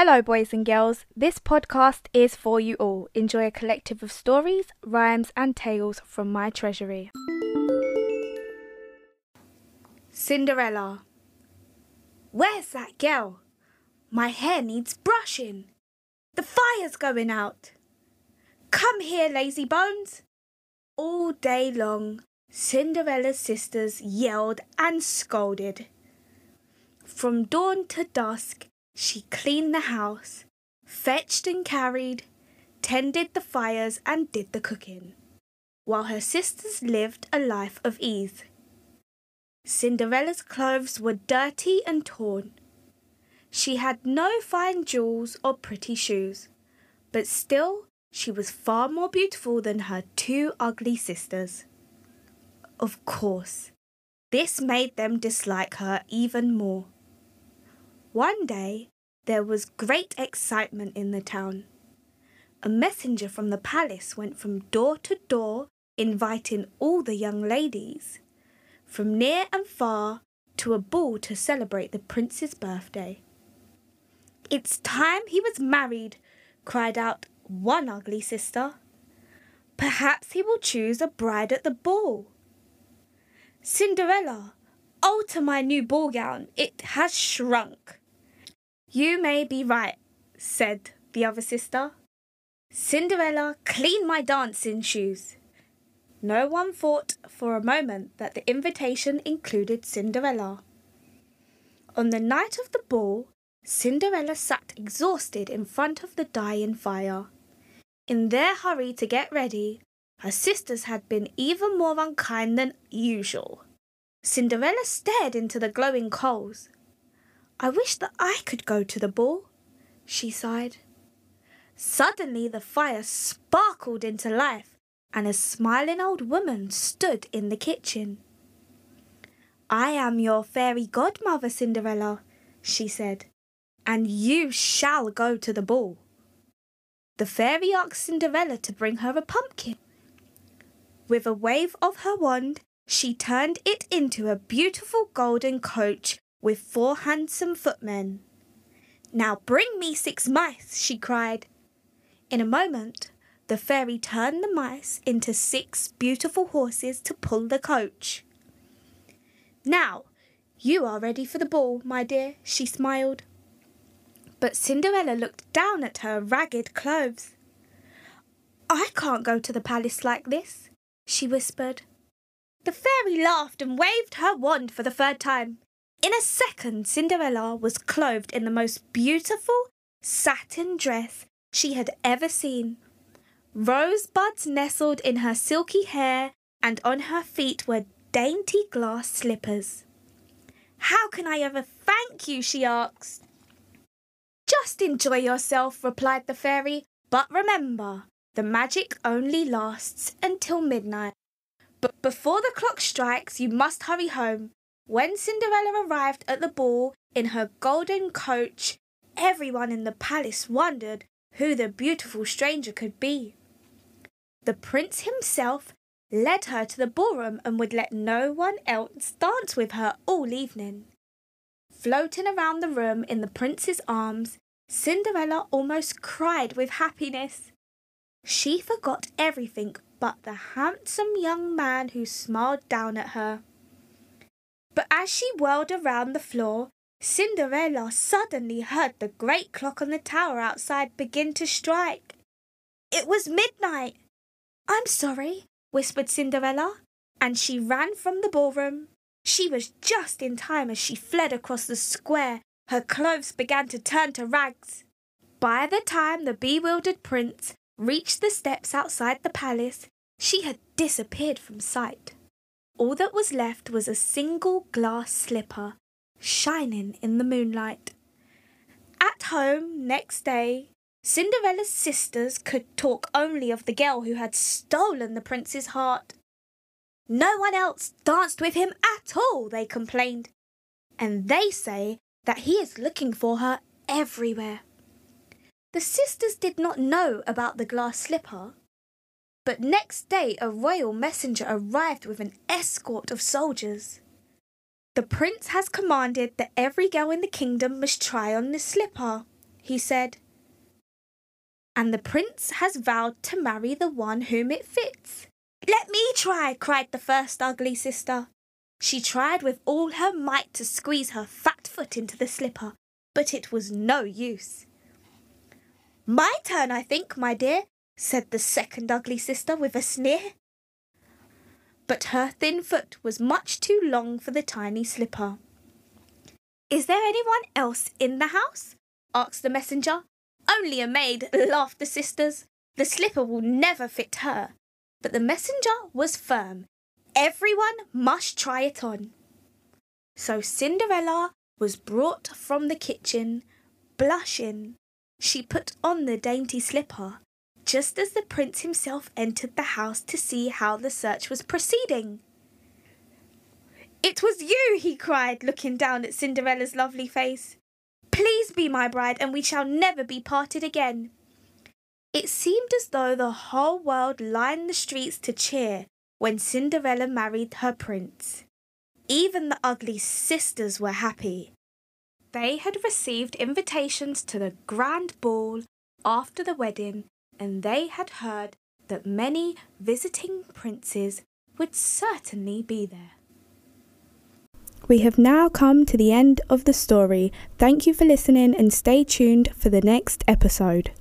Hello, boys and girls. This podcast is for you all. Enjoy a collective of stories, rhymes, and tales from my treasury. Cinderella. Where's that girl? My hair needs brushing. The fire's going out. Come here, lazy bones. All day long, Cinderella's sisters yelled and scolded. From dawn to dusk, she cleaned the house, fetched and carried, tended the fires, and did the cooking, while her sisters lived a life of ease. Cinderella's clothes were dirty and torn. She had no fine jewels or pretty shoes, but still she was far more beautiful than her two ugly sisters. Of course, this made them dislike her even more. One day there was great excitement in the town. A messenger from the palace went from door to door inviting all the young ladies from near and far to a ball to celebrate the prince's birthday. It's time he was married, cried out one ugly sister. Perhaps he will choose a bride at the ball. Cinderella, alter my new ball gown. It has shrunk. You may be right, said the other sister. Cinderella, clean my dancing shoes. No one thought for a moment that the invitation included Cinderella. On the night of the ball, Cinderella sat exhausted in front of the dying fire. In their hurry to get ready, her sisters had been even more unkind than usual. Cinderella stared into the glowing coals. I wish that I could go to the ball, she sighed. Suddenly the fire sparkled into life and a smiling old woman stood in the kitchen. I am your fairy godmother, Cinderella, she said, and you shall go to the ball. The fairy asked Cinderella to bring her a pumpkin. With a wave of her wand, she turned it into a beautiful golden coach with four handsome footmen. Now bring me six mice, she cried. In a moment, the fairy turned the mice into six beautiful horses to pull the coach. Now, you are ready for the ball, my dear, she smiled. But Cinderella looked down at her ragged clothes. I can't go to the palace like this, she whispered. The fairy laughed and waved her wand for the third time. In a second, Cinderella was clothed in the most beautiful satin dress she had ever seen. Rosebuds nestled in her silky hair, and on her feet were dainty glass slippers. How can I ever thank you? she asked. Just enjoy yourself, replied the fairy, but remember, the magic only lasts until midnight. But before the clock strikes, you must hurry home. When Cinderella arrived at the ball in her golden coach, everyone in the palace wondered who the beautiful stranger could be. The prince himself led her to the ballroom and would let no one else dance with her all evening. Floating around the room in the prince's arms, Cinderella almost cried with happiness. She forgot everything but the handsome young man who smiled down at her. As she whirled around the floor, Cinderella suddenly heard the great clock on the tower outside begin to strike. It was midnight. I'm sorry, whispered Cinderella, and she ran from the ballroom. She was just in time as she fled across the square. Her clothes began to turn to rags. By the time the bewildered prince reached the steps outside the palace, she had disappeared from sight. All that was left was a single glass slipper, shining in the moonlight. At home next day, Cinderella's sisters could talk only of the girl who had stolen the prince's heart. No one else danced with him at all, they complained, and they say that he is looking for her everywhere. The sisters did not know about the glass slipper, but next day a royal messenger arrived with an escort of soldiers. The prince has commanded that every girl in the kingdom must try on the slipper, he said. And the prince has vowed to marry the one whom it fits. Let me try, cried the first ugly sister. She tried with all her might to squeeze her fat foot into the slipper, but it was no use. My turn, I think, my dear, said the second ugly sister with a sneer. But her thin foot was much too long for the tiny slipper. Is there anyone else in the house? asked the messenger. Only a maid, laughed the sisters. The slipper will never fit her. But the messenger was firm. Everyone must try it on. So Cinderella was brought from the kitchen, blushing. She put on the dainty slipper just as the prince himself entered the house to see how the search was proceeding. It was you, he cried, looking down at Cinderella's lovely face. Please be my bride, and we shall never be parted again. It seemed as though the whole world lined the streets to cheer when Cinderella married her prince. Even the ugly sisters were happy. They had received invitations to the grand ball after the wedding and they had heard that many visiting princes would certainly be there. We have now come to the end of the story. Thank you for listening and stay tuned for the next episode.